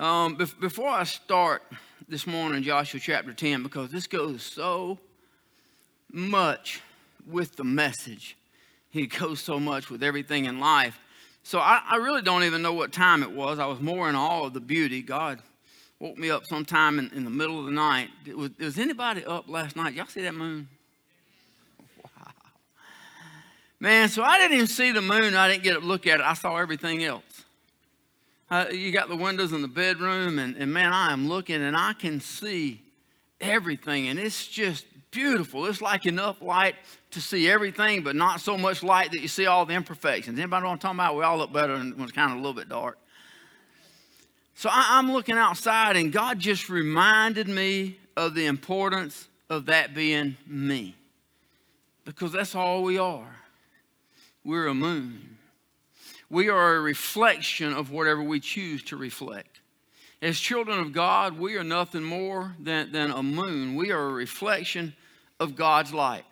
Um, before I start this morning, Joshua chapter 10, because this goes so much with the message, it goes so much with everything in life. So I, I really don't even know what time it was. I was more in awe of the beauty. God woke me up sometime in, in the middle of the night. Was, was anybody up last night? Y'all see that moon? Wow. Man, so I didn't even see the moon. I didn't get to look at it. I saw everything else. Uh, you got the windows in the bedroom, and, and man, I am looking and I can see everything, and it's just beautiful. It's like enough light to see everything, but not so much light that you see all the imperfections. Anybody know what I'm talking about? We all look better when it's kind of a little bit dark. So I, I'm looking outside, and God just reminded me of the importance of that being me. Because that's all we are. We're a moon. We are a reflection of whatever we choose to reflect. As children of God, we are nothing more than, than a moon. We are a reflection of God's light.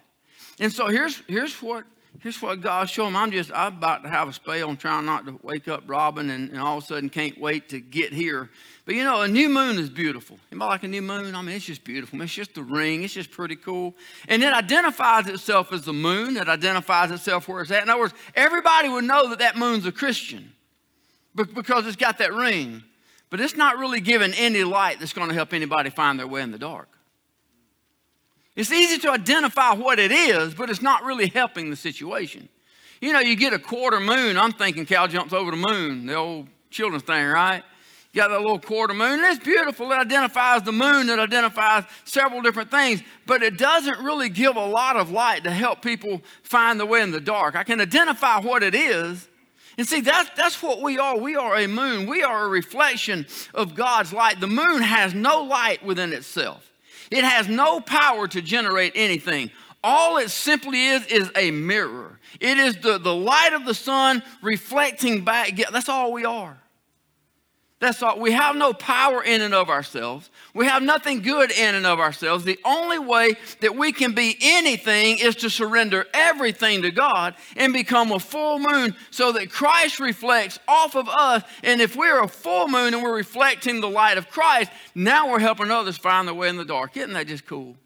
And so here's, here's what here's what God showed him. I'm just I'm about to have a spell. I'm trying not to wake up Robin and, and all of a sudden can't wait to get here. But you know, a new moon is beautiful. Anybody like a new moon? I mean, it's just beautiful. It's just the ring. It's just pretty cool. And it identifies itself as the moon. It identifies itself where it's at. In other words, everybody would know that that moon's a Christian because it's got that ring. But it's not really giving any light that's going to help anybody find their way in the dark. It's easy to identify what it is, but it's not really helping the situation. You know, you get a quarter moon. I'm thinking Cal jumps over the moon, the old children's thing, right? You got that little quarter moon, it's beautiful. It identifies the moon, it identifies several different things, but it doesn't really give a lot of light to help people find the way in the dark. I can identify what it is. And see, that's, that's what we are. We are a moon. We are a reflection of God's light. The moon has no light within itself, it has no power to generate anything. All it simply is is a mirror. It is the, the light of the sun reflecting back. That's all we are. That's all. We have no power in and of ourselves. We have nothing good in and of ourselves. The only way that we can be anything is to surrender everything to God and become a full moon so that Christ reflects off of us. And if we're a full moon and we're reflecting the light of Christ, now we're helping others find their way in the dark. Isn't that just cool?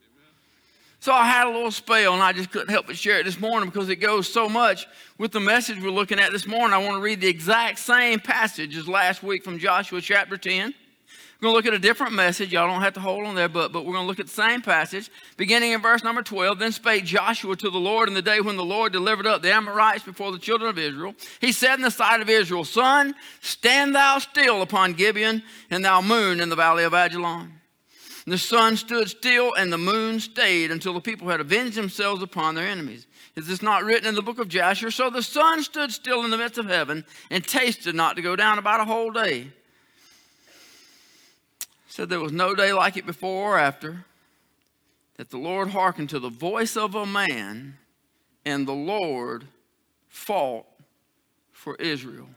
So I had a little spell and I just couldn't help but share it this morning because it goes so much with the message we're looking at this morning. I want to read the exact same passage as last week from Joshua chapter 10. We're going to look at a different message. Y'all don't have to hold on there, but, but we're going to look at the same passage. Beginning in verse number 12, then spake Joshua to the Lord in the day when the Lord delivered up the Amorites before the children of Israel. He said in the sight of Israel, Sun, stand thou still upon Gibeon, and thou moon in the valley of Ajalon. And the sun stood still and the moon stayed until the people had avenged themselves upon their enemies. Is this not written in the book of Jasher? So the sun stood still in the midst of heaven and tasted not to go down about a whole day. Said there was no day like it before or after, that the Lord hearkened to the voice of a man, and the Lord fought for Israel.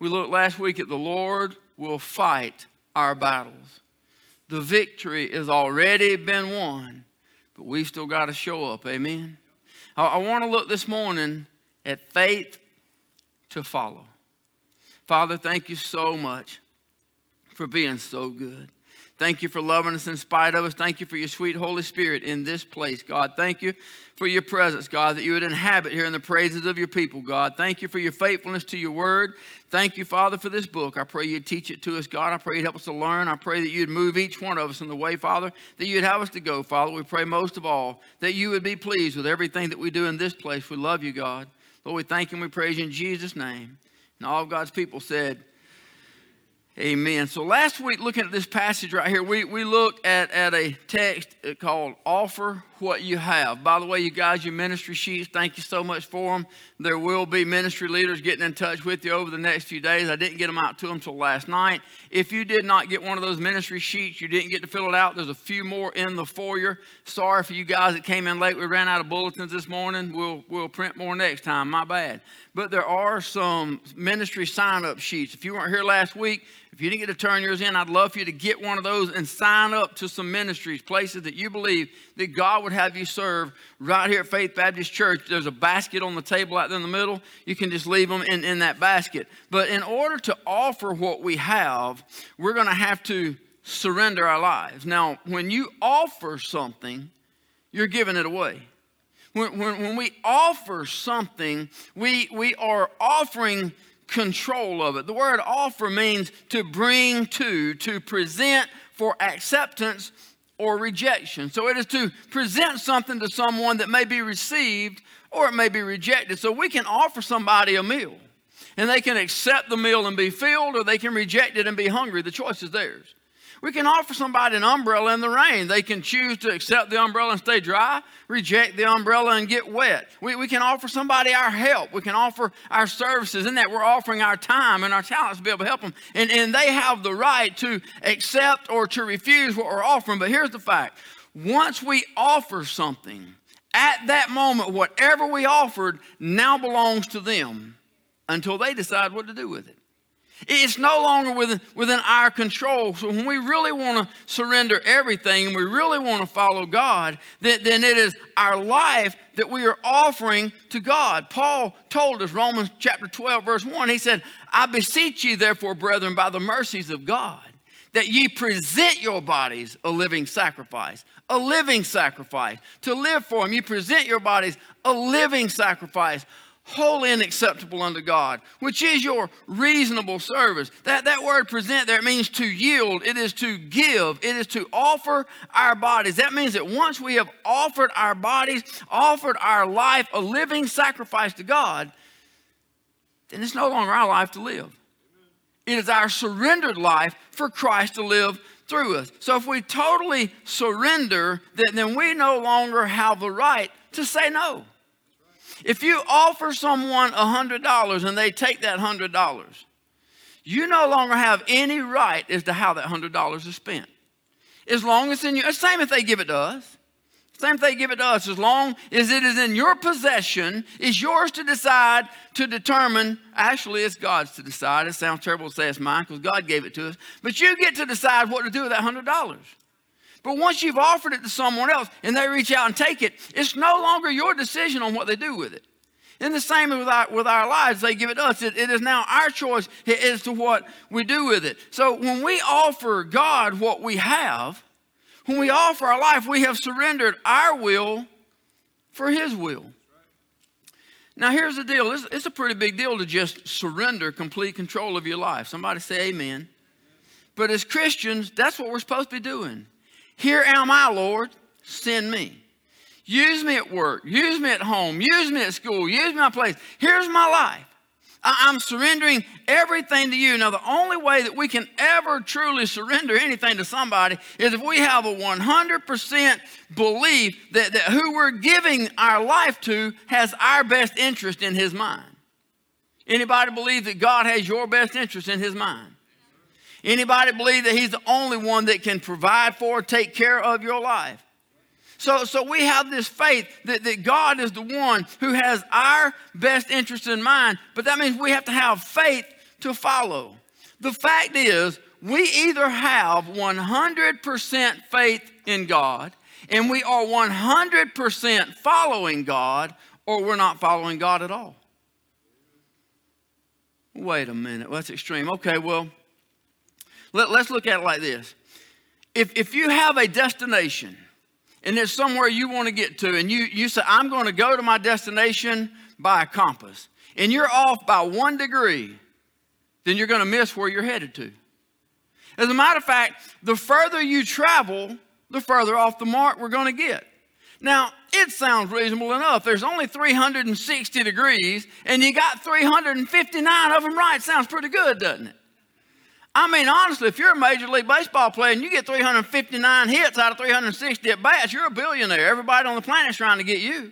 We looked last week at the Lord will fight our battles the victory has already been won, but we've still got to show up. Amen. I, I want to look this morning at faith to follow. Father, thank you so much for being so good. Thank you for loving us in spite of us. Thank you for your sweet Holy Spirit in this place, God. Thank you for your presence, God, that you would inhabit here in the praises of your people, God. Thank you for your faithfulness to your word. Thank you, Father, for this book. I pray you'd teach it to us, God. I pray you'd help us to learn. I pray that you'd move each one of us in the way, Father, that you'd have us to go, Father. We pray most of all that you would be pleased with everything that we do in this place. We love you, God. Lord, we thank you and we praise you in Jesus' name. And all of God's people said, Amen. So last week, looking at this passage right here, we, we looked at, at a text called Offer What You Have. By the way, you guys, your ministry sheets, thank you so much for them. There will be ministry leaders getting in touch with you over the next few days. I didn't get them out to them until last night. If you did not get one of those ministry sheets, you didn't get to fill it out, there's a few more in the foyer. Sorry for you guys that came in late. We ran out of bulletins this morning. We'll, we'll print more next time. My bad. But there are some ministry sign up sheets. If you weren't here last week, If you didn't get to turn yours in, I'd love for you to get one of those and sign up to some ministries, places that you believe that God would have you serve right here at Faith Baptist Church. There's a basket on the table out there in the middle. You can just leave them in, in that basket. But in order to offer what we have, we're going to have to surrender our lives. Now, when you offer something, you're giving it away. When, when, when we offer something, we, we are offering control of it. The word offer means to bring to, to present for acceptance or rejection. So it is to present something to someone that may be received or it may be rejected. So we can offer somebody a meal and they can accept the meal and be filled or they can reject it and be hungry. The choice is theirs. We can offer somebody an umbrella in the rain. They can choose to accept the umbrella and stay dry, reject the umbrella and get wet. We, we can offer somebody our help. We can offer our services. In that, we're offering our time and our talents to be able to help them. And, and they have the right to accept or to refuse what we're offering. But here's the fact once we offer something, at that moment, whatever we offered now belongs to them until they decide what to do with it. It's no longer within, within our control. So when we really want to surrender everything and we really want to follow God, then, then it is our life that we are offering to God. Paul told us, Romans chapter 12, verse 1, he said, I beseech you, therefore, brethren, by the mercies of God, that ye present your bodies a living sacrifice, a living sacrifice to live for Him. You present your bodies a living sacrifice holy and acceptable unto God, which is your reasonable service. That, that word present there means to yield, it is to give, it is to offer our bodies. That means that once we have offered our bodies, offered our life a living sacrifice to God, then it's no longer our life to live. It is our surrendered life for Christ to live through us. So if we totally surrender, then, then we no longer have the right to say no. If you offer someone $100 and they take that $100, you no longer have any right as to how that $100 is spent. As long as in you, same if they give it to us. Same if they give it to us. As long as it is in your possession, it's yours to decide, to determine. Actually, it's God's to decide. It sounds terrible to say it's mine because God gave it to us. But you get to decide what to do with that $100. But once you've offered it to someone else and they reach out and take it, it's no longer your decision on what they do with it. And the same with our, with our lives, they give it to us. It, it is now our choice as to what we do with it. So when we offer God what we have, when we offer our life, we have surrendered our will for His will. Now, here's the deal it's, it's a pretty big deal to just surrender complete control of your life. Somebody say amen. But as Christians, that's what we're supposed to be doing. Here am I, Lord, send me. Use me at work, use me at home, use me at school, use my place. Here's my life. I'm surrendering everything to you. Now, the only way that we can ever truly surrender anything to somebody is if we have a 100% belief that, that who we're giving our life to has our best interest in his mind. Anybody believe that God has your best interest in his mind? Anybody believe that He's the only one that can provide for, take care of your life? So, so we have this faith that, that God is the one who has our best interest in mind, but that means we have to have faith to follow. The fact is, we either have 100% faith in God and we are 100% following God, or we're not following God at all. Wait a minute, well, that's extreme. Okay, well, let, us look at it like this. If, if you have a destination and there's somewhere you want to get to, and you, you say, I'm going to go to my destination by a compass, and you're off by one degree, then you're going to miss where you're headed to. As a matter of fact, the further you travel, the further off the mark we're going to get. Now, it sounds reasonable enough. There's only 360 degrees, and you got 359 of them right. Sounds pretty good, doesn't it? I mean, honestly, if you're a Major League Baseball player and you get 359 hits out of 360 at bats, you're a billionaire. Everybody on the planet is trying to get you.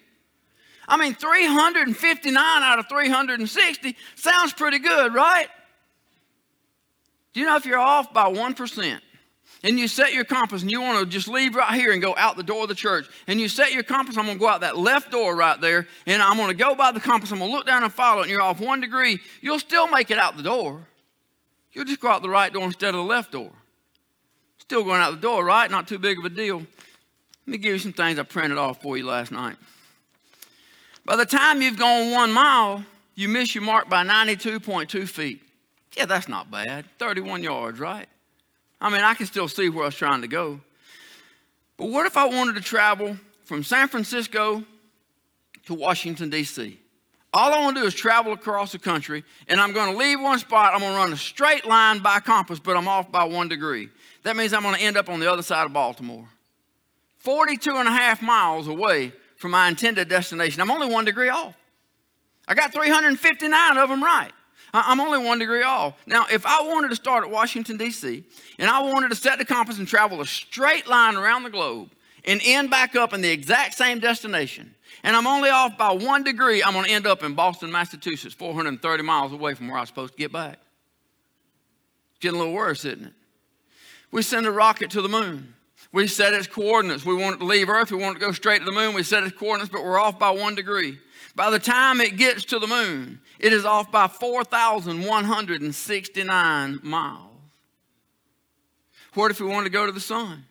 I mean, 359 out of 360 sounds pretty good, right? Do you know if you're off by 1% and you set your compass and you want to just leave right here and go out the door of the church and you set your compass, I'm going to go out that left door right there and I'm going to go by the compass, I'm going to look down and follow it and you're off one degree, you'll still make it out the door. You'll just go out the right door instead of the left door. Still going out the door, right? Not too big of a deal. Let me give you some things I printed off for you last night. By the time you've gone one mile, you miss your mark by 92.2 feet. Yeah, that's not bad. 31 yards, right? I mean, I can still see where I was trying to go. But what if I wanted to travel from San Francisco to Washington, D.C.? All I want to do is travel across the country, and I'm going to leave one spot. I'm going to run a straight line by compass, but I'm off by one degree. That means I'm going to end up on the other side of Baltimore. 42 and a half miles away from my intended destination. I'm only one degree off. I got 359 of them right. I'm only one degree off. Now, if I wanted to start at Washington, D.C., and I wanted to set the compass and travel a straight line around the globe and end back up in the exact same destination, and I'm only off by one degree, I'm going to end up in Boston, Massachusetts, 430 miles away from where I was supposed to get back. It's Getting a little worse, isn't it? We send a rocket to the moon. We set its coordinates. We want it to leave Earth. We want it to go straight to the moon. We set its coordinates, but we're off by one degree. By the time it gets to the moon, it is off by 4,169 miles. What if we wanted to go to the sun?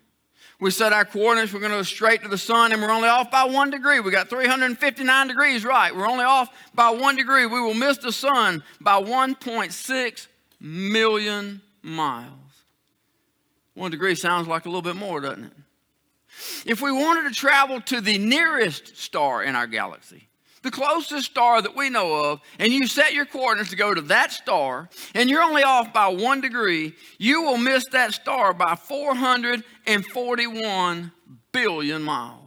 We set our coordinates, we're going to go straight to the sun, and we're only off by one degree. We got 359 degrees right. We're only off by one degree. We will miss the sun by 1.6 million miles. One degree sounds like a little bit more, doesn't it? If we wanted to travel to the nearest star in our galaxy, the closest star that we know of, and you set your coordinates to go to that star, and you're only off by one degree, you will miss that star by 441 billion miles.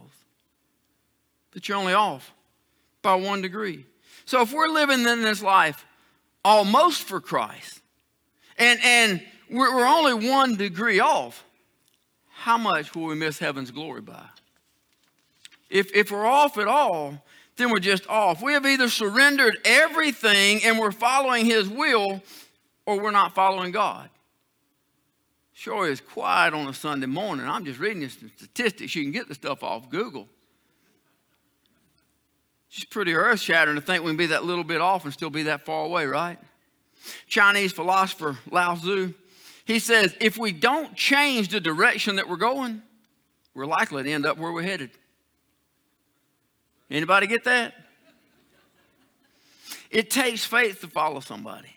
That you're only off by one degree. So if we're living in this life almost for Christ, and, and we're, we're only one degree off, how much will we miss heaven's glory by? If, if we're off at all, then we're just off. We have either surrendered everything and we're following His will, or we're not following God. Sure is quiet on a Sunday morning. I'm just reading some statistics. You can get the stuff off Google. It's pretty earth shattering to think we can be that little bit off and still be that far away, right? Chinese philosopher Lao Tzu, he says, if we don't change the direction that we're going, we're likely to end up where we're headed. Anybody get that? It takes faith to follow somebody.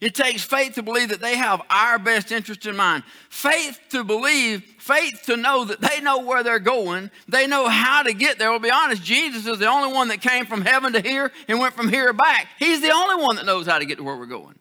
It takes faith to believe that they have our best interest in mind. Faith to believe, faith to know that they know where they're going. They know how to get there. We'll be honest, Jesus is the only one that came from heaven to here and went from here back. He's the only one that knows how to get to where we're going.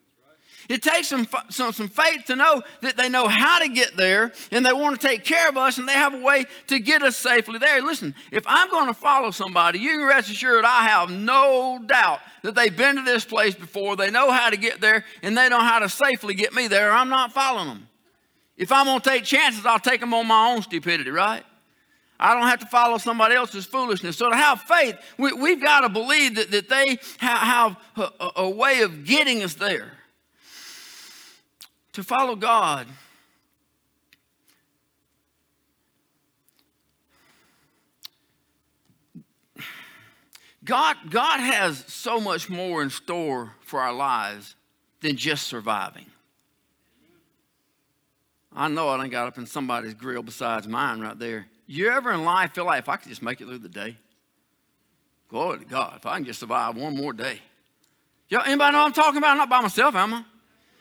It takes some, some, some faith to know that they know how to get there and they want to take care of us and they have a way to get us safely there. Listen, if I'm going to follow somebody, you can rest assured I have no doubt that they've been to this place before, they know how to get there, and they know how to safely get me there. I'm not following them. If I'm going to take chances, I'll take them on my own stupidity, right? I don't have to follow somebody else's foolishness. So to have faith, we, have got to believe that, that they have, have a, a way of getting us there to follow God. God, God has so much more in store for our lives than just surviving. I know I done got up in somebody's grill besides mine right there. You ever in life feel like if I could just make it through the day? Glory to God, if I can just survive one more day. Y'all, anybody know I'm talking about? I'm not by myself, am I?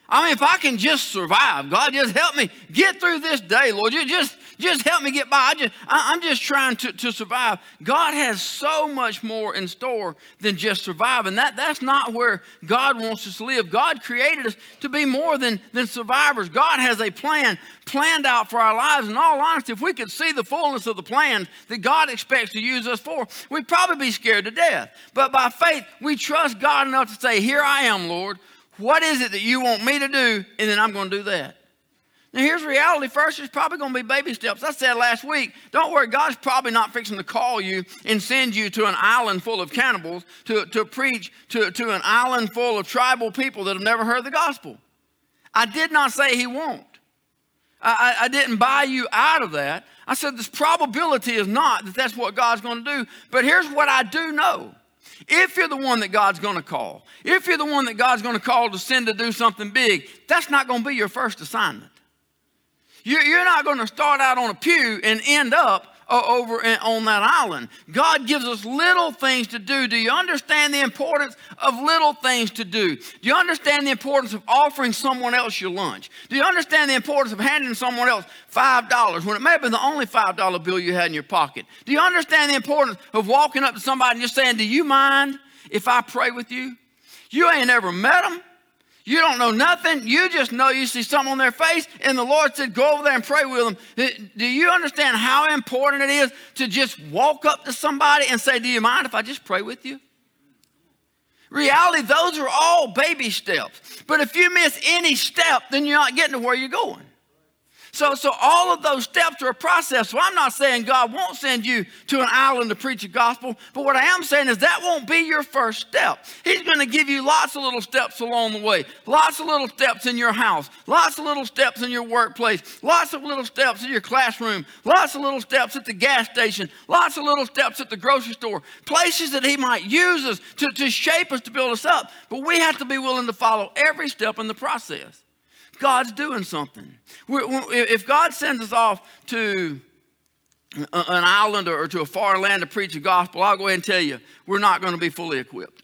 I mean, if I can just survive, God, just help me get through this day, Lord. You just, just help me get by. I just, I, am just trying to, to survive. God has so much more in store than just survive. And that, that's not where God wants us to live. God created us to be more than, than survivors. God has a plan planned out for our lives. In all honesty, if we could see the fullness of the plan that God expects to use us for, we'd probably be scared to death. But by faith, we trust God enough to say, Here I am, Lord. What is it that you want me to do? And then I'm going to do that. Now, here's reality. First, it's probably going to be baby steps. I said last week, don't worry, God's probably not fixing to call you and send you to an island full of cannibals to, to preach to, to an island full of tribal people that have never heard the gospel. I did not say He won't. I, I, I didn't buy you out of that. I said this probability is not that that's what God's going to do. But here's what I do know If you're the one that God's going to call, if you're the one that God's going to call to send to do something big, that's not going to be your first assignment. You're not going to start out on a pew and end up Uh, over on that island. God gives us little things to do. Do you understand the importance of little things to do? Do you understand the importance of offering someone else your lunch? Do you understand the importance of handing someone else $5 when it may have been the only $5 bill you had in your pocket? Do you understand the importance of walking up to somebody and just saying, Do you mind if I pray with you? You ain't ever met them. You don't know nothing. You just know you see something on their face, and the Lord said, Go over there and pray with them. Do you understand how important it is to just walk up to somebody and say, Do you mind if I just pray with you? Reality, those are all baby steps. But if you miss any step, then you're not getting to where you're going. So, so all of those steps are a process. So I'm not saying God won't send you to an island to preach the gospel, but what I am saying is that won't be your first step. He's going to give you lots of little steps along the way, lots of little steps in your house, lots of little steps in your workplace, lots of little steps in your classroom, lots of little steps at the gas station, lots of little steps at the grocery store, places that He might use us to, to shape us, to build us up. But we have to be willing to follow every step in the process. God's doing something. If God sends us off to an island or to a far land to preach the gospel, I'll go ahead and tell you, we're not going to be fully equipped.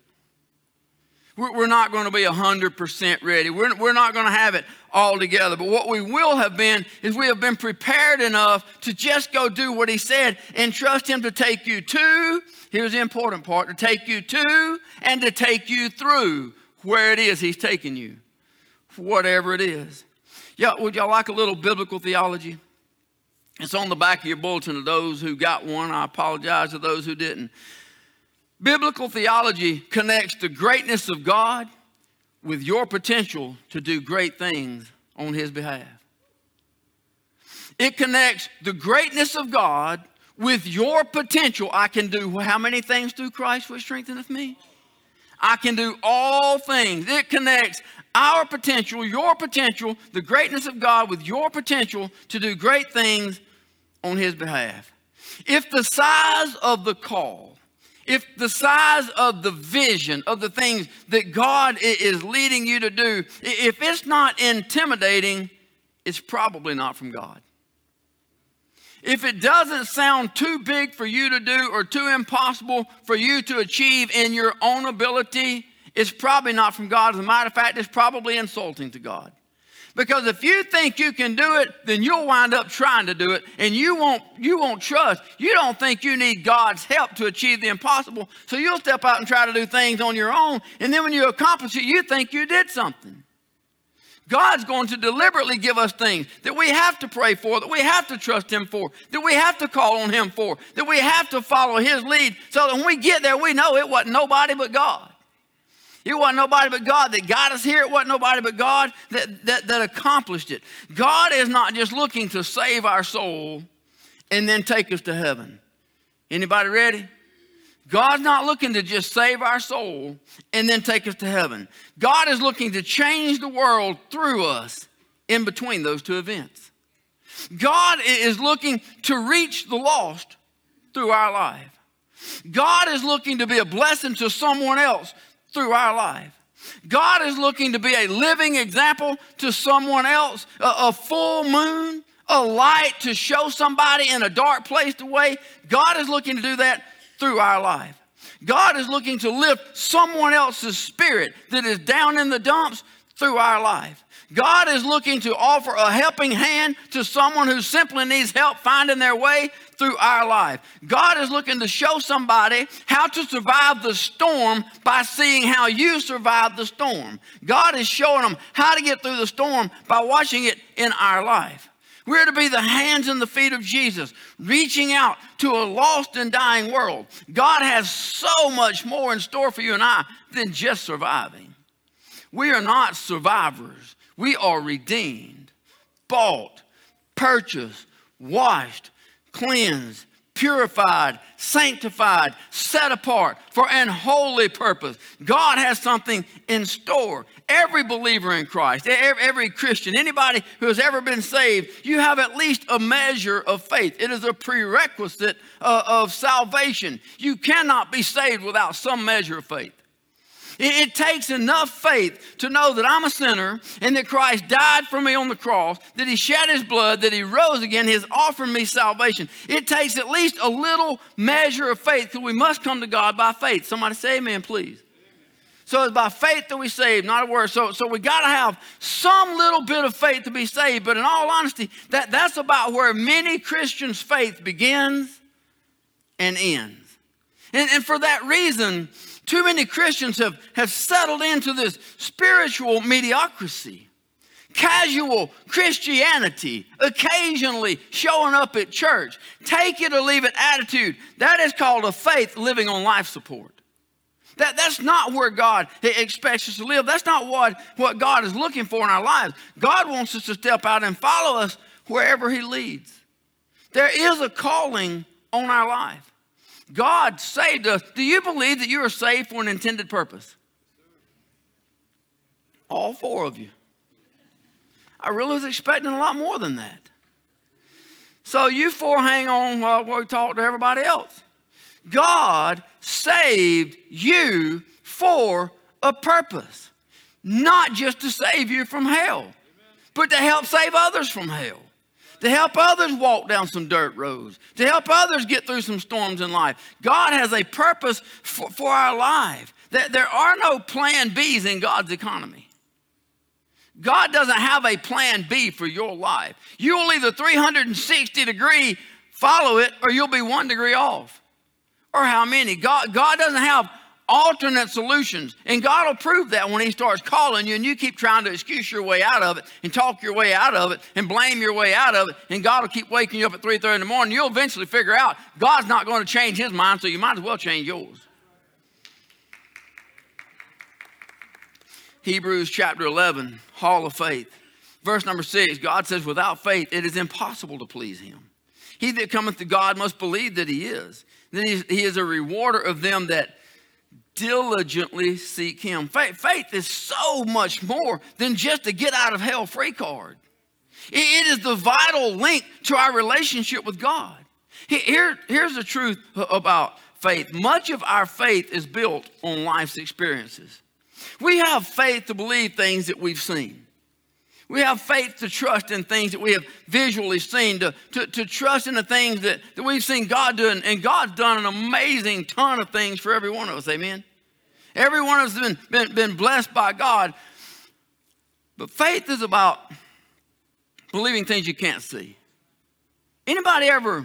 We're not going to be 100% ready. We're, we're not going to have it all together. But what we will have been is we have been prepared enough to just go do what he said and trust him to take you to, here's the important part, to take you to and to take you through where it is he's taking you whatever it is. Yeah, would y'all like a little biblical theology? It's on the back of your bulletin of those who got one. I apologize to those who didn't. Biblical theology connects the greatness of God with your potential to do great things on His behalf. It connects the greatness of God with your potential. I can do how many things through Christ which strengtheneth me? I can do all things. It connects our potential, your potential, the greatness of God with your potential to do great things on His behalf. If the size of the call, if the size of the vision of the things that God is leading you to do, if it's not intimidating, it's probably not from God. If it doesn't sound too big for you to do or too impossible for you to achieve in your own ability, it's probably not from God. As a matter of fact, it's probably insulting to God. Because if you think you can do it, then you'll wind up trying to do it and you won't, you won't trust. You don't think you need God's help to achieve the impossible. So you'll step out and try to do things on your own. And then when you accomplish it, you think you did something. God's going to deliberately give us things that we have to pray for, that we have to trust Him for, that we have to call on Him for, that we have to follow His lead so that when we get there, we know it wasn't nobody but God. It wasn't nobody but God that got us here. It wasn't nobody but God that, that, that accomplished it. God is not just looking to save our soul and then take us to heaven. Anybody ready? God's not looking to just save our soul and then take us to heaven. God is looking to change the world through us in between those two events. God is looking to reach the lost through our life. God is looking to be a blessing to someone else through our life. God is looking to be a living example to someone else, a, a full moon, a light to show somebody in a dark place the way. God is looking to do that through our life. God is looking to lift someone else's spirit that is down in the dumps through our life. God is looking to offer a helping hand to someone who simply needs help finding their way through our life. God is looking to show somebody how to survive the storm by seeing how you survive the storm. God is showing them how to get through the storm by watching it in our life. We're to be the hands and the feet of Jesus, reaching out to a lost and dying world. God has so much more in store for you and I than just surviving. We are not survivors, we are redeemed, bought, purchased, washed, cleansed, purified, sanctified, set apart for an holy purpose. God has something in store. Every believer in Christ, every Christian, anybody who has ever been saved, you have at least a measure of faith. It is a prerequisite uh, of salvation. You cannot be saved without some measure of faith. It, it, takes enough faith to know that I'm a sinner and that Christ died for me on the cross, that He shed His blood, that He rose again, He has offered me salvation. It takes at least a little measure of faith because we must come to God by faith. Somebody say amen, please. So it's by faith that we save, not a word. So, so we got to have some little bit of faith to be saved. But in all honesty, that, that's about where many Christians' faith begins and ends. And, and for that reason, too many Christians have, have settled into this spiritual mediocrity, casual Christianity, occasionally showing up at church, take it or leave it attitude. That is called a faith living on life support. That, that's not where God expects us to live. That's not what, what God is looking for in our lives. God wants us to step out and follow us wherever He leads. There is a calling on our life. God saved us. Do you believe that you are saved for an intended purpose? All four of you. I really was expecting a lot more than that. So you four hang on while we talk to everybody else. God saved you for a purpose, not just to save you from hell, but to help save others from hell to help others walk down some dirt roads, to help others get through some storms in life. God has a purpose for, for our life. That There are no plan Bs in God's economy. God doesn't have a plan B for your life. You will either 360 degree follow it or you'll be one degree off. Or how many? God, God doesn't have alternate solutions. And God will prove that when He starts calling you and you keep trying to excuse your way out of it and talk your way out of it and blame your way out of it. And God will keep waking you up at 3.30 in the morning. You'll eventually figure out God's not going to change His mind, so you might as well change yours. Hebrews chapter 11, Hall of Faith. Verse number 6, God says, Without faith, it is impossible to please Him. He that cometh to God must believe that He is. that He is a rewarder of them that diligently seek Him. Faith, faith is so much more than just a get out of hell free card. It is the vital link to our relationship with God. Here, here's the truth about faith much of our faith is built on life's experiences. We have faith to believe things that we've seen. We have faith to trust in things that we have visually seen, to, to, to trust in the things that, that we've seen God do. And God's done an amazing ton of things for every one of us. Amen? Every one of us has been, been, been blessed by God. But faith is about believing things you can't see. Anybody ever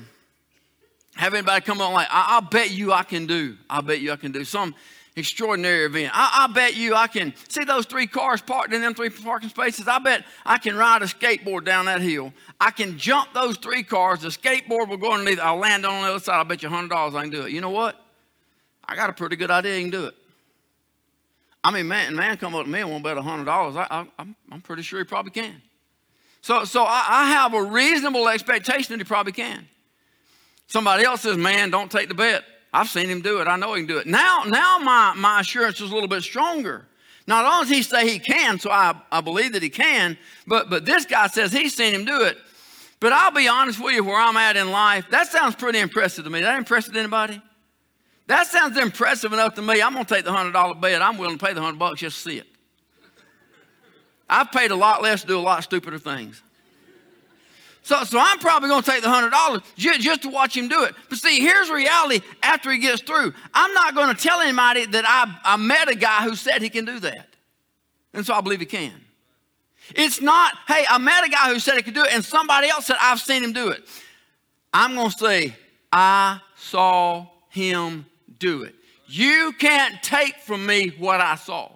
have anybody come on like, I, will bet you I can do, I bet you I can do some extraordinary event. I, I, bet you I can see those three cars parked in them three parking spaces. I bet I can ride a skateboard down that hill. I can jump those three cars. The skateboard will go underneath. I'll land on the other side. I bet you $100 I can do it. You know what? I got a pretty good idea you can do it. I mean, man, man come up to me and won't bet $100. I, I, I'm, I'm pretty sure he probably can. So, so I, I have a reasonable expectation that he probably can. Somebody else says, man, don't take the bet. I've seen him do it. I know he can do it. Now, now my, my assurance is a little bit stronger. Not only does he say he can, so I, I believe that he can, but, but this guy says he's seen him do it. But I'll be honest with you, where I'm at in life, that sounds pretty impressive to me. That impressive to anybody? That sounds impressive enough to me. I'm going to take the $100 bet. I'm willing to pay the 100 bucks just to see it. I've paid a lot less to do a lot stupider things. So, so I'm probably going to take the $100 just, just to watch him do it. But see, here's reality after he gets through. I'm not going to tell anybody that I, I met a guy who said he can do that. And so I believe he can. It's not, hey, I met a guy who said he could do it, and somebody else said, I've seen him do it. I'm going to say, I saw him do it. You can't take from me what I saw.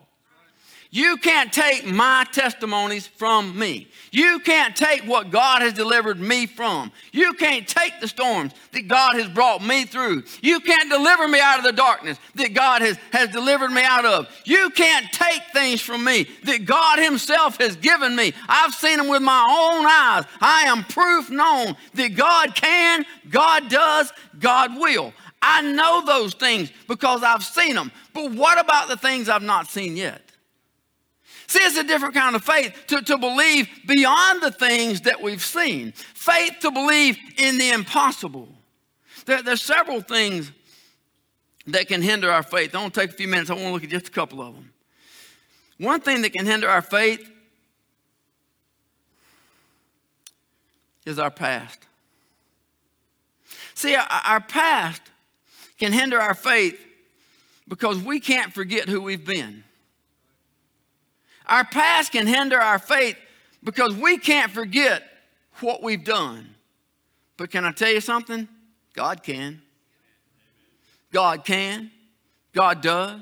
You can't take my testimonies from me. You can't take what God has delivered me from. You can't take the storms that God has brought me through. You can't deliver me out of the darkness that God has, has delivered me out of. You can't take things from me that God Himself has given me. I've seen them with my own eyes. I am proof known that God can, God does, God will. I know those things because I've seen them. But what about the things I've not seen yet? See, it's a different kind of faith to, to believe beyond the things that we've seen. Faith to believe in the impossible. There, there's several things that can hinder our faith. I want to take a few minutes. I want to look at just a couple of them. One thing that can hinder our faith is our past. See, our, our past can hinder our faith because we can't forget who we've been. Our past can hinder our faith because we can't forget what we've done. But can I tell you something? God can. God can. God does.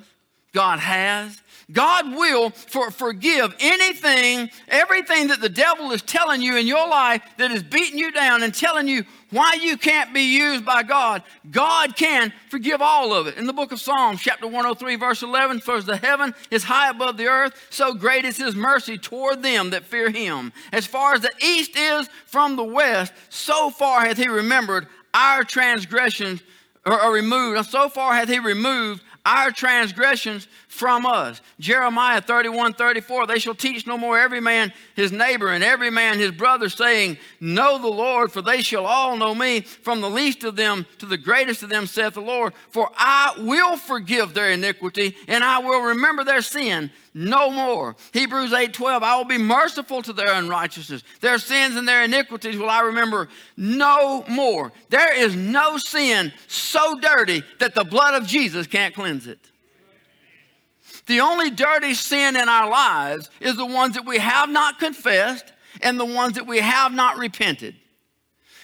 God has. God will for, forgive anything, everything that the devil is telling you in your life that is beating you down and telling you why you can't be used by God. God can forgive all of it. In the book of Psalms, chapter 103, verse 11, for as the heaven is high above the earth, so great is his mercy toward them that fear him. As far as the east is from the west, so far hath he remembered our transgressions or, removed, so far hath he removed our transgressions from us. Jeremiah 31 34, they shall teach no more every man his neighbor and every man his brother, saying, Know the Lord, for they shall all know me, from the least of them to the greatest of them, saith the Lord. For I will forgive their iniquity, and I will remember their sin no more. Hebrews 8 12, I will be merciful to their unrighteousness. Their sins and their iniquities will I remember no more. There is no sin so dirty that the blood of Jesus can't cleanse it. The only dirty sin in our lives is the ones that we have not confessed and the ones that we have not repented.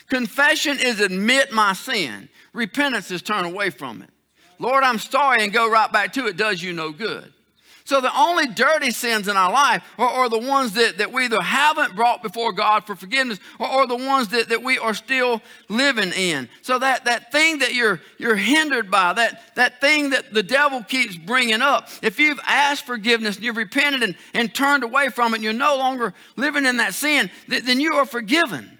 Confession is admit my sin. Repentance is turn away from it. Lord, I'm sorry and go right back to it does you no good. So the only dirty sins in our life are, are, the ones that, that we either haven't brought before God for forgiveness or, or the ones that, that we are still living in. So that, that thing that you're, you're hindered by, that, that thing that the devil keeps bringing up, if you've asked forgiveness and you've repented and, and turned away from it and you're no longer living in that sin, then you are forgiven,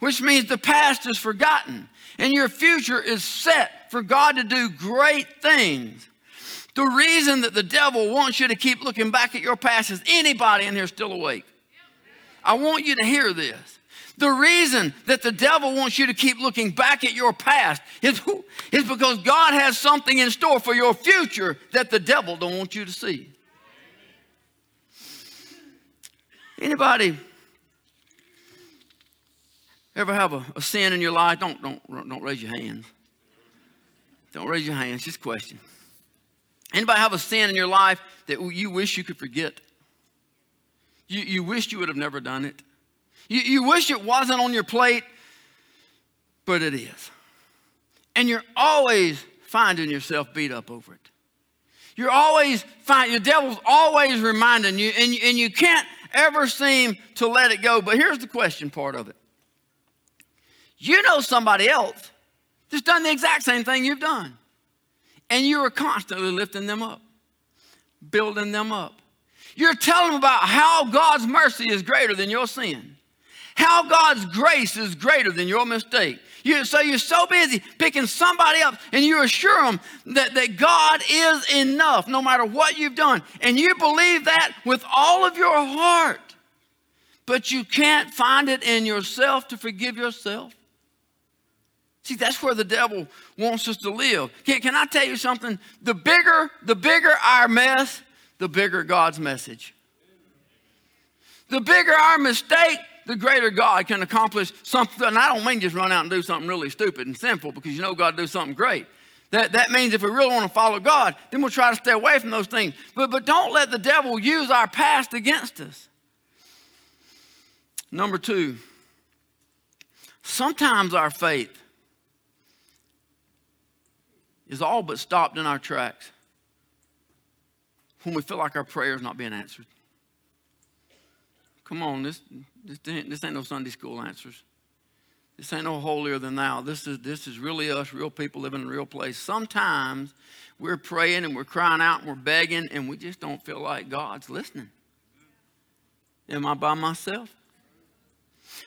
which means the past is forgotten and your future is set for God to do great things. The reason that the devil wants you to keep looking back at your past is anybody in here still awake? I want you to hear this. The reason that the devil wants you to keep looking back at your past is, is because God has something in store for your future that the devil don't want you to see. Anybody ever have a, a sin in your life? Don't, don't, don't raise your hands. Don't raise your hands, just question. Anybody have a sin in your life that you wish you could forget? You, you wish you would have never done it. You, you wish it wasn't on your plate, but it is. And you're always finding yourself beat up over it. You're always finding, your devil's always reminding you, and, and you can't ever seem to let it go. But here's the question part of it. You know somebody else that's done the exact same thing you've done. And you are constantly lifting them up, building them up. You're telling them about how God's mercy is greater than your sin, how God's grace is greater than your mistake. You, so you're so busy picking somebody up and you assure them that, that God is enough no matter what you've done. And you believe that with all of your heart. But you can't find it in yourself to forgive yourself. See, that's where the devil wants us to live. Can, can I tell you something? The bigger, the bigger our mess, the bigger God's message. The bigger our mistake, the greater God can accomplish something. And I don't mean just run out and do something really stupid and sinful because you know God do something great. That, that means if we really want to follow God, then we'll try to stay away from those things. But, but don't let the devil use our past against us. Number two, sometimes our faith is all but stopped in our tracks. when we feel like our prayer is not being answered. Come on, this, this, this ain't no Sunday school answers. This ain't no holier than thou. This is, this is really us, real people living in a real place. Sometimes we're praying and we're crying out and we're begging and we just don't feel like God's listening. Am I by myself?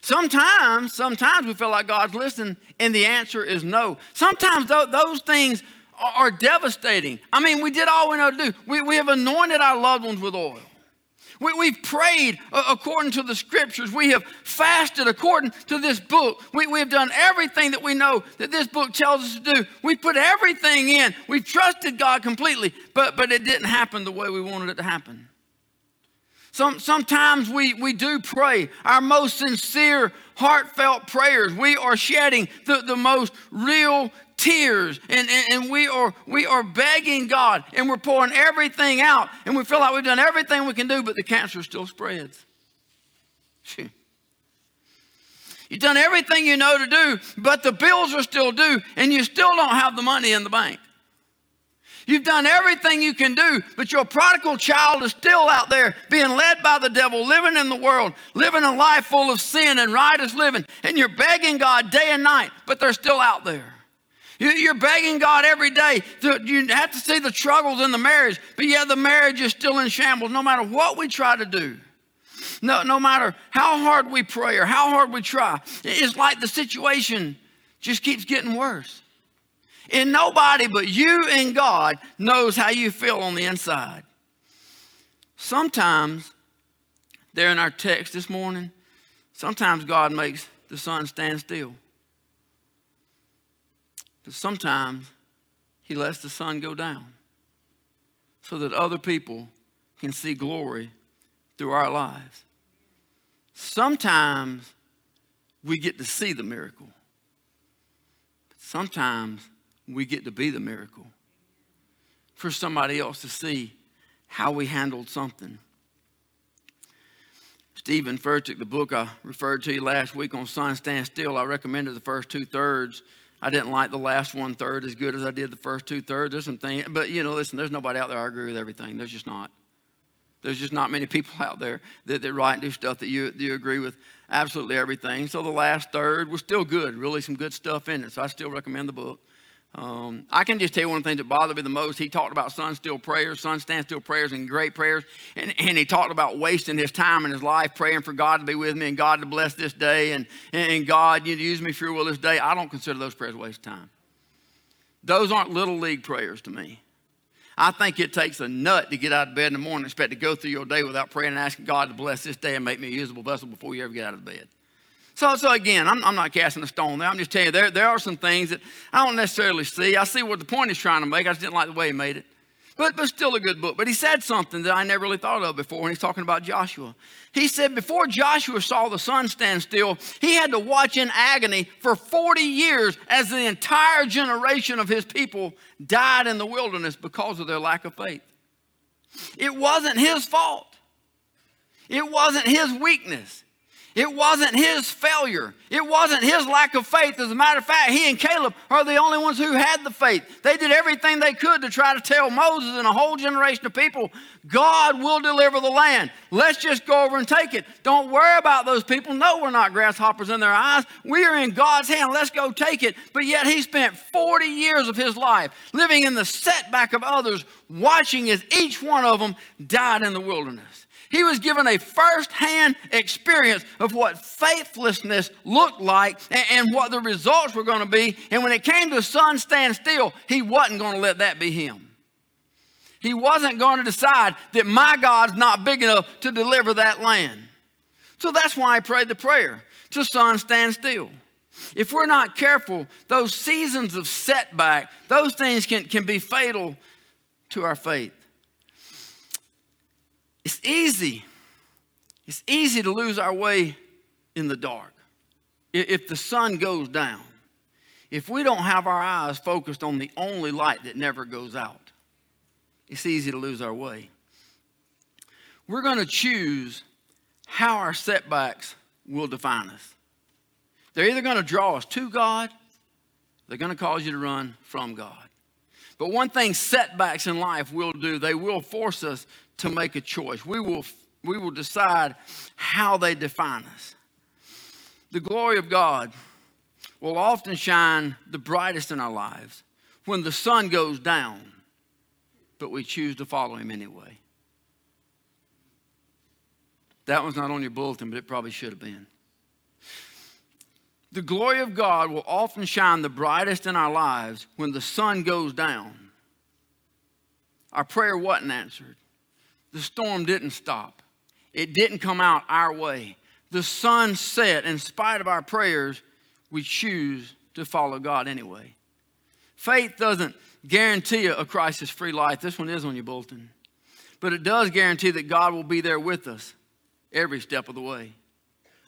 Sometimes, sometimes we feel like God's listening and the answer is no. Sometimes th- those things are, devastating. I mean, we did all we know to do. We, we have anointed our loved ones with oil. We, we've prayed according to the scriptures. We have fasted according to this book. We, we have done everything that we know that this book tells us to do. We put everything in. We've trusted God completely, but, but it didn't happen the way we wanted it to happen. Some, sometimes we, we do pray our most sincere, heartfelt prayers. We are shedding the, the most real tears and, and, and, we, are, we are begging God and we're pouring everything out and we feel like we've done everything we can do, but the cancer still spreads. You've done everything you know to do, but the bills are still due and you still don't have the money in the bank. You've done everything you can do, but your prodigal child is still out there being led by the devil, living in the world, living a life full of sin and riotous living. And you're begging God day and night, but they're still out there. You're begging God every day. To, You have to see the struggles in the marriage, but yeah, the marriage is still in shambles no matter what we try to do. No, no matter how hard we pray or how hard we try, it's like the situation just keeps getting worse. And nobody but you and God knows how you feel on the inside. Sometimes, there in our text this morning, sometimes God makes the sun stand still. But sometimes he lets the sun go down so that other people can see glory through our lives. Sometimes we get to see the miracle. Sometimes we get to be the miracle for somebody else to see how we handled something. Steven Furtick, the book I referred to you last week on Sun Stand Still, I recommended the first two thirds. I didn't like the last one third as good as I did the first two thirds. There's some things, but you know, listen, there's nobody out there I agree with everything. There's just not. There's just not many people out there that, that write and do stuff that you, you agree with absolutely everything. So the last third was still good, really some good stuff in it. So I still recommend the book. Um, I can just tell you one of the things that bothered me the most. He talked about sun still prayers, sun stand still prayers, and great prayers. And, and he talked about wasting his time in his life praying for God to be with me and God to bless this day and, and God, you use me for your will this day. I don't consider those prayers waste time. Those aren't little league prayers to me. I think it takes a nut to get out of bed in the morning and expect to go through your day without praying and asking God to bless this day and make me a usable vessel before you ever get out of bed. So, so again, I'm, I'm not casting a stone there. I'm just telling you, there, there are some things that I don't necessarily see. I see what the point is trying to make. I just didn't like the way he made it. But, but still a good book. But he said something that I never really thought of before when he's talking about Joshua. He said before Joshua saw the sun stand still, he had to watch in agony for 40 years as the entire generation of his people died in the wilderness because of their lack of faith. It wasn't his fault. It wasn't his weakness. It wasn't his failure. It wasn't his lack of faith. As a matter of fact, he and Caleb are the only ones who had the faith. They did everything they could to try to tell Moses and a whole generation of people, God will deliver the land. Let's just go over and take it. Don't worry about those people. No, we're not grasshoppers in their eyes. We are in God's hand. Let's go take it. But yet he spent 40 years of his life living in the setback of others, watching as each one of them died in the wilderness. He was given a first-hand experience of what faithlessness looked like and, and what the results were going to be. And when it came to sun stand still, he wasn't going to let that be him. He wasn't going to decide that my God's not big enough to deliver that land. So that's why I prayed the prayer to sun stand still. If we're not careful, those seasons of setback, those things can, can be fatal to our faith. It's easy. It's easy to lose our way in the dark. If the sun goes down, if we don't have our eyes focused on the only light that never goes out, it's easy to lose our way. We're going to choose how our setbacks will define us. They're either going to draw us to God, they're going to cause you to run from God. But one thing setbacks in life will do, they will force us to make a choice. We will, we will decide how they define us. The glory of God will often shine the brightest in our lives when the sun goes down, but we choose to follow him anyway. That one's not on your bulletin, but it probably should have been. The glory of God will often shine the brightest in our lives when the sun goes down. Our prayer wasn't answered. The storm didn't stop. It didn't come out our way. The sun set. In spite of our prayers, we choose to follow God anyway. Faith doesn't guarantee a crisis free life. This one is on your bulletin. But it does guarantee that God will be there with us every step of the way.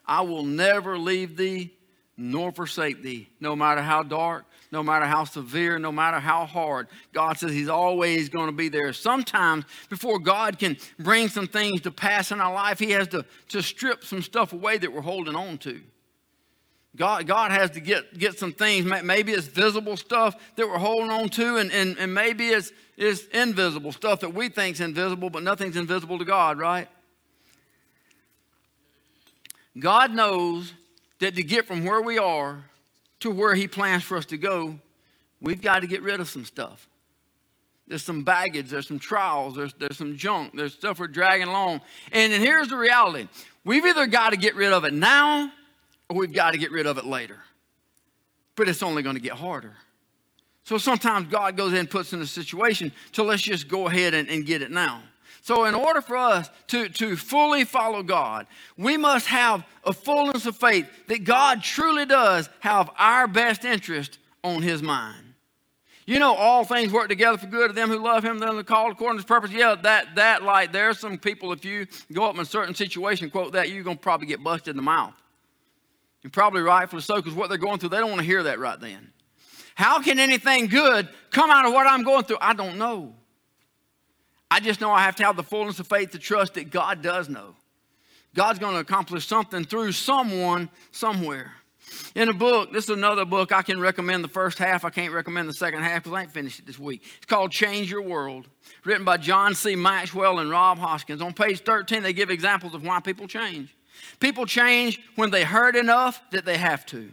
I will never leave thee nor forsake thee, no matter how dark, no matter how severe, no matter how hard. God says He's always going to be there. Sometimes, before God can bring some things to pass in our life, He has to, to strip some stuff away that we're holding on to. God, God has to get, get some things. Maybe it's visible stuff that we're holding on to, and, and, and maybe it's, it's invisible stuff that we think is invisible, but nothing's invisible to God, right? God knows that to get from where we are to where He plans for us to go, we've got to get rid of some stuff. There's some baggage, there's some trials, there's, there's some junk, there's stuff we're dragging along. And, and here's the reality we've either got to get rid of it now or we've got to get rid of it later. But it's only going to get harder. So sometimes God goes in and puts in a situation to let's just go ahead and, and get it now. So, in order for us to, to fully follow God, we must have a fullness of faith that God truly does have our best interest on His mind. You know, all things work together for good to them who love Him, them are called according to His purpose. Yeah, that, that, like, there are some people, if you go up in a certain situation, quote that, you're to probably get busted in the mouth. You're probably rightfully so, because what they're going through, they don't want to hear that right then. How can anything good come out of what I'm going through? I don't know. I just know I have to have the fullness of faith to trust that God does know. God's going to accomplish something through someone somewhere. In a book, this is another book I can recommend the first half. I can't recommend the second half because I ain't finished it this week. It's called Change Your World, written by John C. Maxwell and Rob Hoskins. On page 13, they give examples of why people change. People change when they hurt enough that they have to.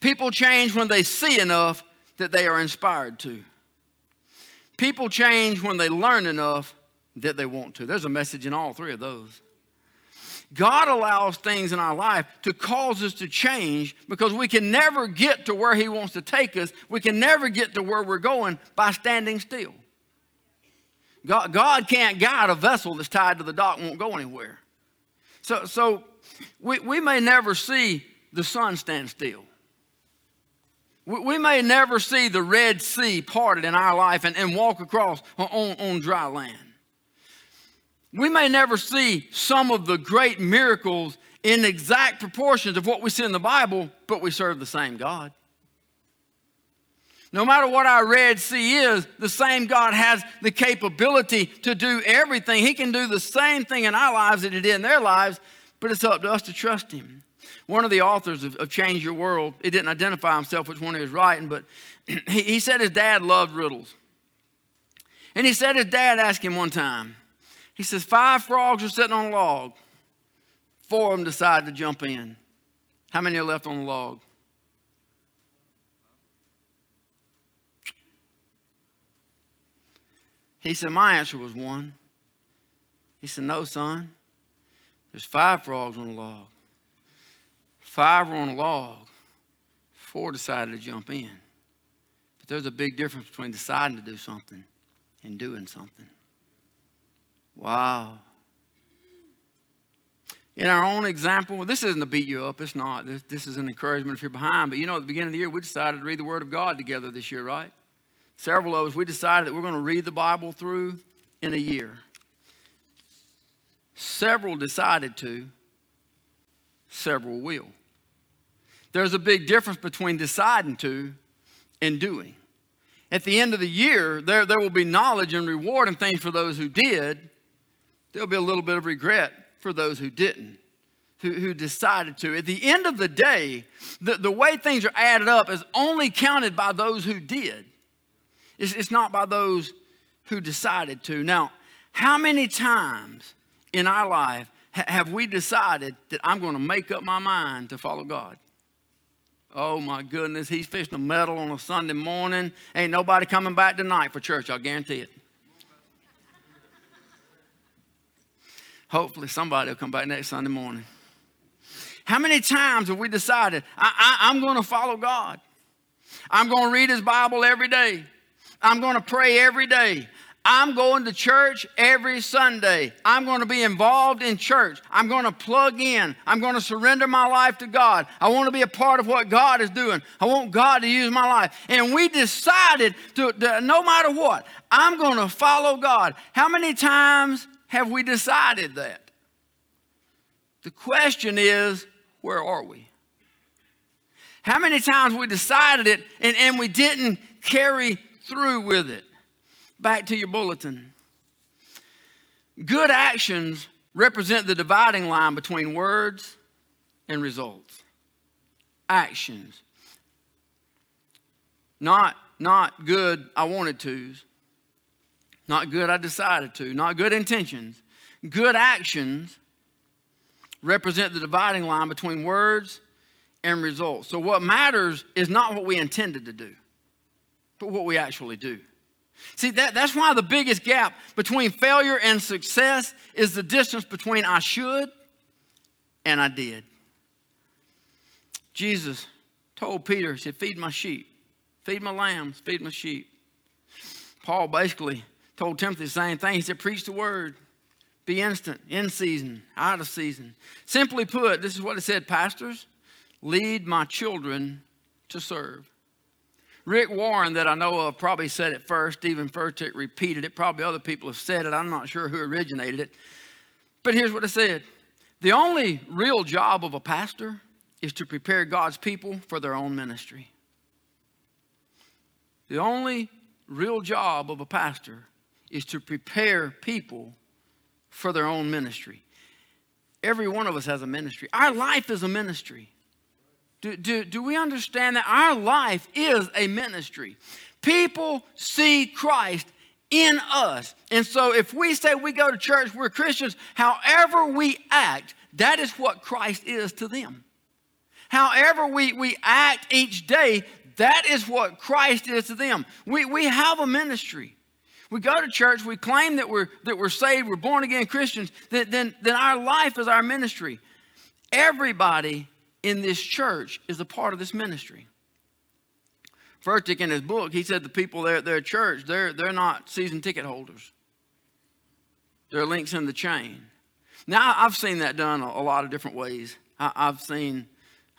People change when they see enough that they are inspired to. People change when they learn enough that they want to. There's a message in all three of those. God allows things in our life to cause us to change because we can never get to where He wants to take us. We can never get to where we're going by standing still. God, God can't guide a vessel that's tied to the dock won't go anywhere. So, so we, we may never see the sun stand still. We may never see the Red Sea parted in our life and, and walk across on, on dry land. We may never see some of the great miracles in exact proportions of what we see in the Bible, but we serve the same God. No matter what our Red Sea is, the same God has the capability to do everything. He can do the same thing in our lives that He did in their lives, but it's up to us to trust Him. One of the authors of, of Change Your World, he didn't identify himself which one he was writing, but he, he said his dad loved riddles. And he said his dad asked him one time, he says, Five frogs are sitting on a log. Four of them decided to jump in. How many are left on the log? He said, My answer was one. He said, No, son. There's five frogs on the log. Five were on a log, four decided to jump in. But there's a big difference between deciding to do something and doing something. Wow. In our own example, this isn't to beat you up, it's not. This, this is an encouragement if you're behind. But you know, at the beginning of the year, we decided to read the Word of God together this year, right? Several of us, we decided that we're going to read the Bible through in a year. Several decided to, several will. There's a big difference between deciding to and doing. At the end of the year, there, there will be knowledge and reward and things for those who did. There'll be a little bit of regret for those who didn't, who, who decided to. At the end of the day, the, the way things are added up is only counted by those who did. It's, it's not by those who decided to. Now, how many times in our life ha- have we decided that I'm going to make up my mind to follow God? Oh my goodness, he's fishing a medal on a Sunday morning. Ain't nobody coming back tonight for church, I'll guarantee it. Hopefully, somebody will come back next Sunday morning. How many times have we decided, I, I, I'm going to follow God? I'm going to read his Bible every day. I'm going to pray every day. I'm going to church every Sunday. I'm going to be involved in church. I'm going to plug in. I'm going to surrender my life to God. I want to be a part of what God is doing. I want God to use my life. And we decided to, to no matter what, I'm going to follow God. How many times have we decided that? The question is, where are we? How many times we decided it and, and we didn't carry through with it? Back to your bulletin. Good actions represent the dividing line between words and results. Actions. Not, not good, I wanted to's. Not good, I decided to. Not good intentions. Good actions represent the dividing line between words and results. So, what matters is not what we intended to do, but what we actually do. See, that, that's why the biggest gap between failure and success is the distance between I should and I did. Jesus told Peter, he said, Feed my sheep, feed my lambs, feed my sheep. Paul basically told Timothy the same thing. He said, Preach the word, be instant, in season, out of season. Simply put, this is what it said Pastors, lead my children to serve. Rick Warren, that I know of, probably said it first. Steven Furtick repeated it. Probably other people have said it. I'm not sure who originated it. But here's what it said The only real job of a pastor is to prepare God's people for their own ministry. The only real job of a pastor is to prepare people for their own ministry. Every one of us has a ministry. Our life is a ministry. Do, do, do we understand that our life is a ministry? People see Christ in us. And so if we say we go to church, we're Christians, however we act, that is what Christ is to them. However we, we act each day, that is what Christ is to them. We, we have a ministry. We go to church, we claim that we're, that we're saved, we're born again Christians, then, then, then our life is our ministry. Everybody in this church is a part of this ministry. Furtick in his book, he said the people there at their church, they're, they're not season ticket holders. They're links in the chain. Now, I've seen that done a, lot of different ways. I, have seen,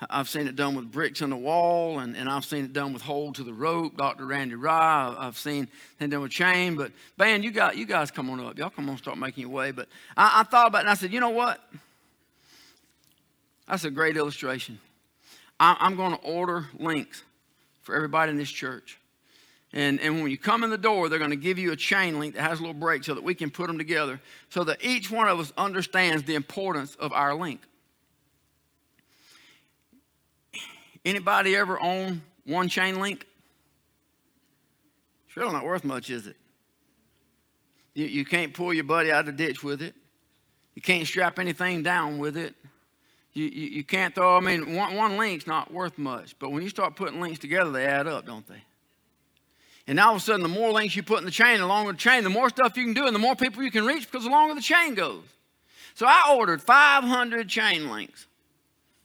I've seen it done with bricks in the wall, and, and I've seen it done with hole to the rope, Dr. Randy Rye. I've seen it done with chain. But, man, you, got, you guys come on up. Y'all come on start making your way. But I, I thought about it, and I said, you know what? That's a great illustration. I'm going to order links for everybody in this church. And, and when you come in the door, they're going to give you a chain link that has a little break so that we can put them together so that each one of us understands the importance of our link. Anybody ever own one chain link? It's really not worth much, is it? You, you can't pull your buddy out of the ditch with it. You can't strap anything down with it. You, you, you, can't throw, I mean, one, one link's not worth much, but when you start putting links together, they add up, don't they? And now all of a sudden, the more links you put in the chain, the longer the chain, the more stuff you can do and the more people you can reach because the longer the chain goes. So I ordered 500 chain links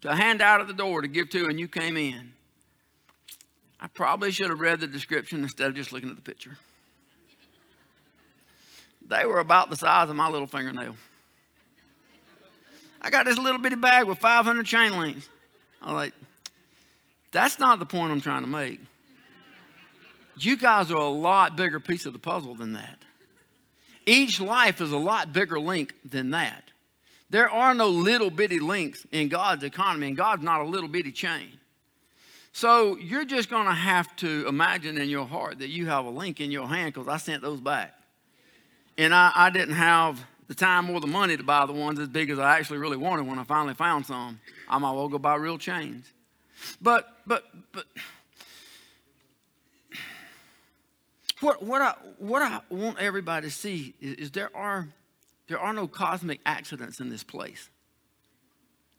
to hand out at the door to give to, and you came in. I probably should have read the description instead of just looking at the picture. They were about the size of my little fingernail. I got this little bitty bag with 500 chain links. I'm like, that's not the point I'm trying to make. You guys are a lot bigger piece of the puzzle than that. Each life is a lot bigger link than that. There are no little bitty links in God's economy, and God's not a little bitty chain. So you're just going to have to imagine in your heart that you have a link in your hand because I sent those back. And I, I didn't have the time or the money to buy the ones as big as I actually really wanted when I finally found some. I might well go buy real chains. But, but, but, What, what, I, what I want everybody to see is, is there, are, there are no cosmic accidents in this place.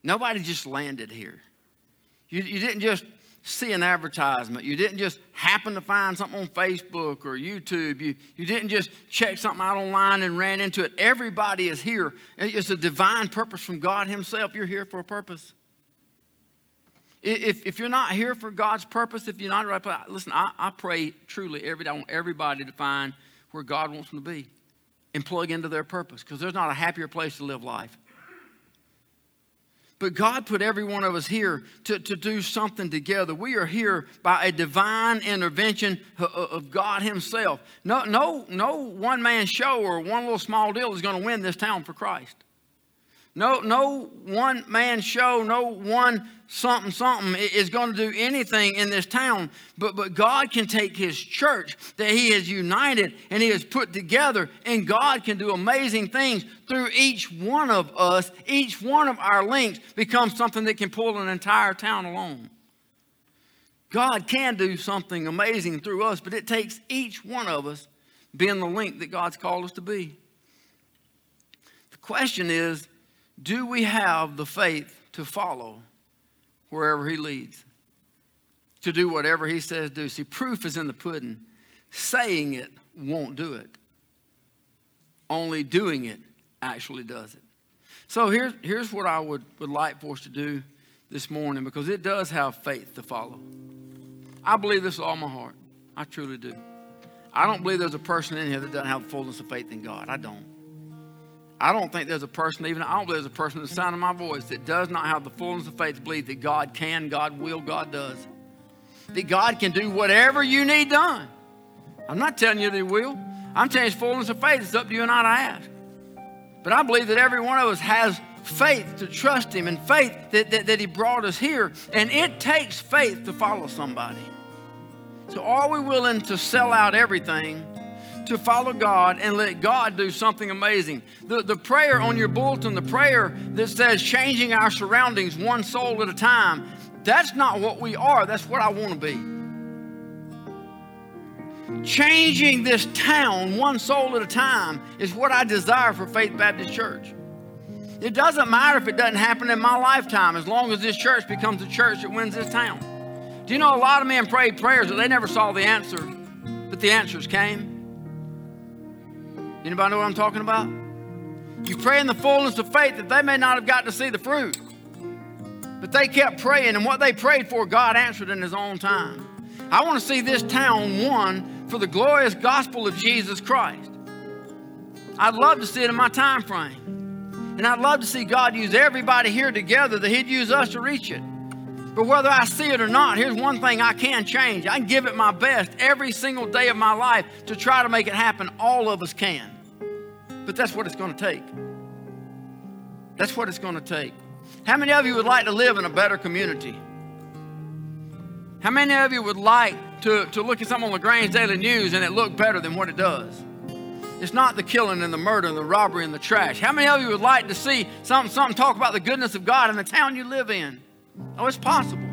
Nobody just landed here. You, you didn't just see an advertisement. You didn't just happen to find something on Facebook or YouTube. You, you didn't just check something out online and ran into it. Everybody is here. It's a divine purpose from God Himself. You're here for a purpose. If, if you're not here for God's purpose, if you're not right, listen, I, I pray truly every day. I want everybody to find where God wants them to be and plug into their purpose because there's not a happier place to live life. But God put every one of us here to, to do something together. We are here by a divine intervention of God Himself. No, no, no one man show or one little small deal is going to win this town for Christ. No, no one man show, no one something something is going to do anything in this town. But, but God can take his church that he has united and he has put together, and God can do amazing things through each one of us. Each one of our links becomes something that can pull an entire town along. God can do something amazing through us, but it takes each one of us being the link that God's called us to be. The question is do we have the faith to follow wherever He leads? To do whatever He says do. See, proof is in the pudding. Saying it won't do it, only doing it actually does it. So here's, here's what I would, would like for us to do this morning because it does have faith to follow. I believe this with all my heart. I truly do. I don't believe there's a person in here that doesn't have fullness of faith in God. I don't. I don't think there's a person, even I don't believe there's a person in the sound of my voice that does not have the fullness of faith to believe that God can, God will, God does. That God can do whatever you need done. I'm not telling you that He will. I'm telling you, fullness of faith. It's up to you and I to ask. But I believe that every one of us has faith to trust Him and faith that, that, that He brought us here. And it takes faith to follow somebody. So are we willing to sell out everything to follow God and let God do something amazing. The, the prayer on your bulletin, the prayer that says changing our surroundings one soul at a time, that's not what we are. That's what I want to be. Changing this town one soul at a time is what I desire for Faith Baptist Church. It doesn't matter if it doesn't happen in my lifetime as long as this church becomes a church that wins this town. Do you know a lot of men prayed prayers that they never saw the answer, but the answers came? Anybody know what I'm talking about? You pray in the fullness of faith that they may not have got to see the fruit. But they kept praying, and what they prayed for, God answered in His own time. I want to see this town won for the glorious gospel of Jesus Christ. I'd love to see it in my time frame. And I'd love to see God use everybody here together that He'd use us to reach it. But whether I see it or not, here's one thing I can change. I can give it my best every single day of my life to try to make it happen. All of us can. But that's what it's going to take. That's what it's going to take. How many of you would like to live in a better community? How many of you would like to, to look at something on LaGrange Daily News and it look better than what it does? It's not the killing and the murder and the robbery and the trash. How many of you would like to see something, something talk about the goodness of God in the town you live in? Oh, it's possible.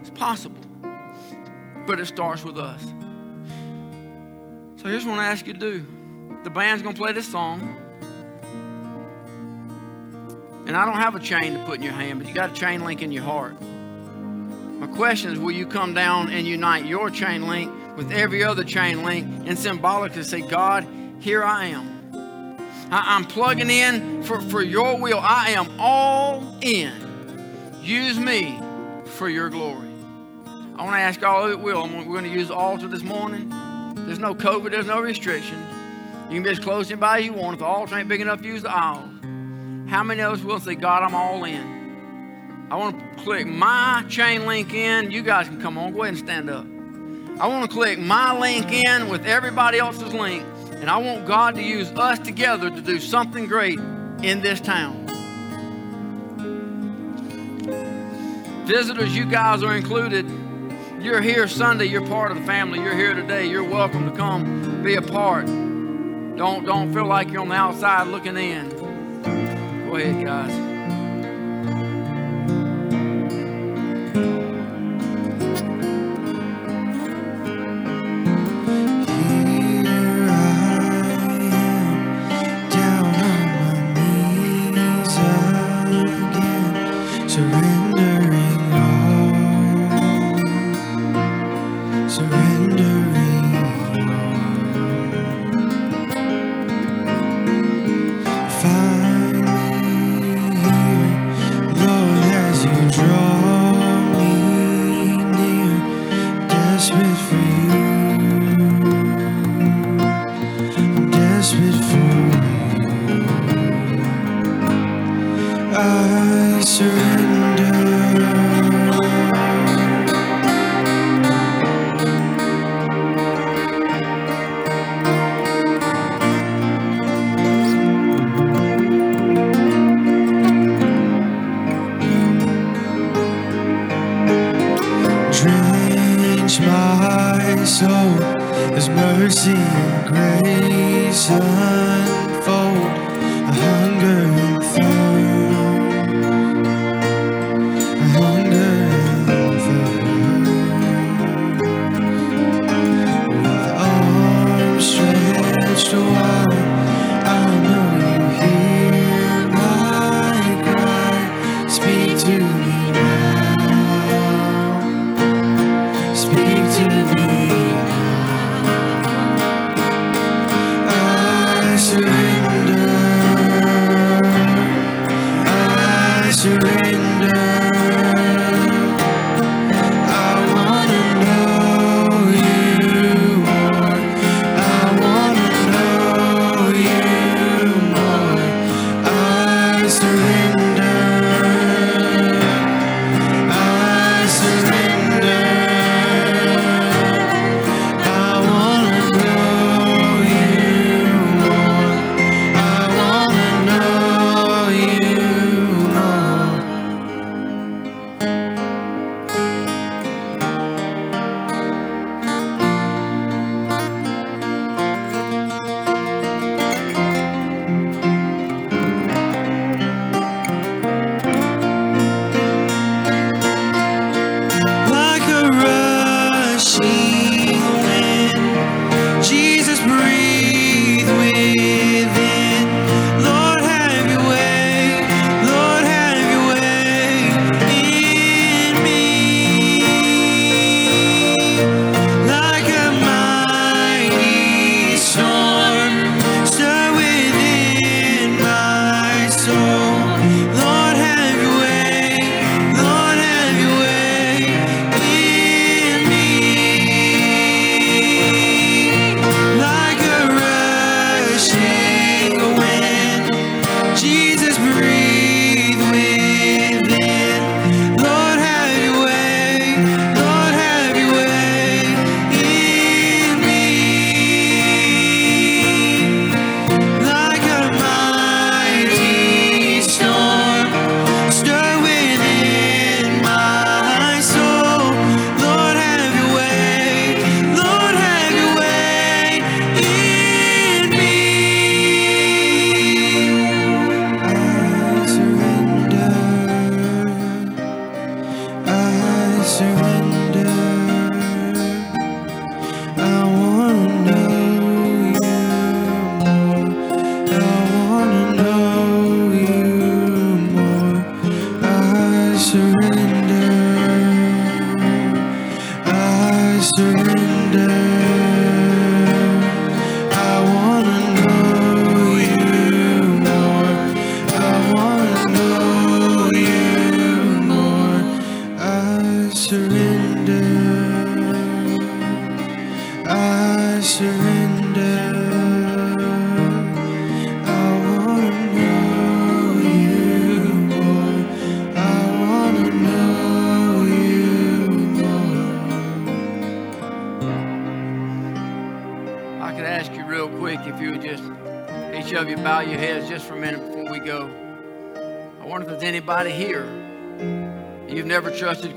It's possible. But it starts with us. So here's what I ask you to do. The band's gonna play this song. And I don't have a chain to put in your hand, but you got a chain link in your heart. My question is will you come down and unite your chain link with every other chain link and symbolically say, God, here I am. I, am plugging in for, for your will. I am all in. Use me for your glory. I want to ask all of it will. We're going to use the altar this morning. There's no COVID, there's no restrictions. You can be as close to anybody you want. If the altar ain't big enough, use the aisle. How many of us will say, God, I'm all in? I want to click my chain link in. You guys can come on. Go ahead and stand up. I want to click my link in with everybody else's link. And I want God to use us together to do something great in this town. Visitors, you guys are included. You're here Sunday, you're part of the family. You're here today. You're welcome to come be a part. Don't don't feel like you're on the outside looking in. Go ahead, guys.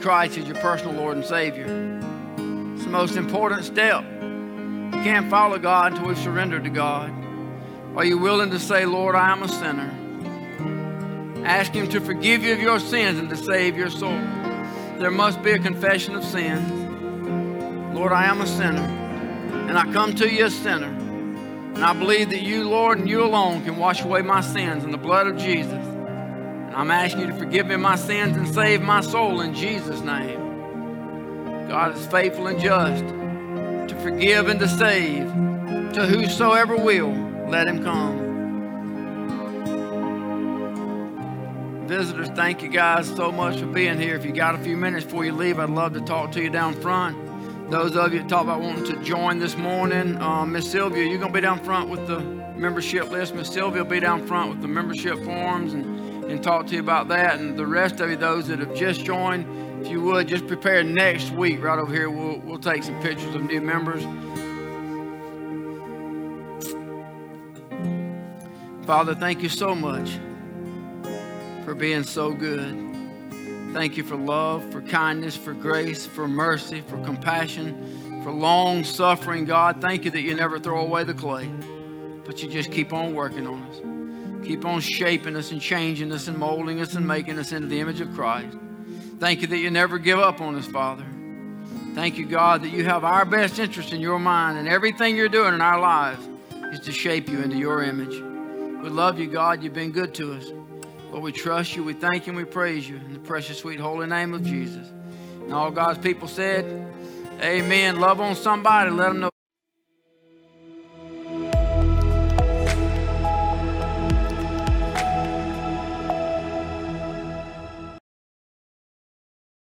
Christ as your personal Lord and Savior. It's the most important step. You can't follow God until we've surrendered to God. Are you willing to say, Lord, I am a sinner? Ask Him to forgive you of your sins and to save your soul. There must be a confession of sin. Lord, I am a sinner, and I come to you a sinner. And I believe that you, Lord, and you alone can wash away my sins in the blood of Jesus. I'm asking you to forgive me my sins and save my soul in Jesus' name. God is faithful and just to forgive and to save. To whosoever will, let him come. Visitors, thank you guys so much for being here. If you got a few minutes before you leave, I'd love to talk to you down front. Those of you that talk about wanting to join this morning, uh, Miss Sylvia, you're going to be down front with the membership list. Miss Sylvia will be down front with the membership forms and, and talk to you about that. And the rest of you, those that have just joined, if you would, just prepare next week right over here. We'll, we'll take some pictures of new members. Father, thank you so much for being so good. Thank you for love, for kindness, for grace, for mercy, for compassion, for long suffering, God. Thank you that you never throw away the clay, but you just keep on working on us. Keep on shaping us and changing us and molding us and making us into the image of Christ. Thank you that you never give up on us, Father. Thank you, God, that you have our best interest in your mind and everything you're doing in our lives is to shape you into your image. We love you, God. You've been good to us. Lord, we trust you, we thank you, and we praise you in the precious, sweet, holy name of Jesus. And all God's people said, Amen. Love on somebody, let them know.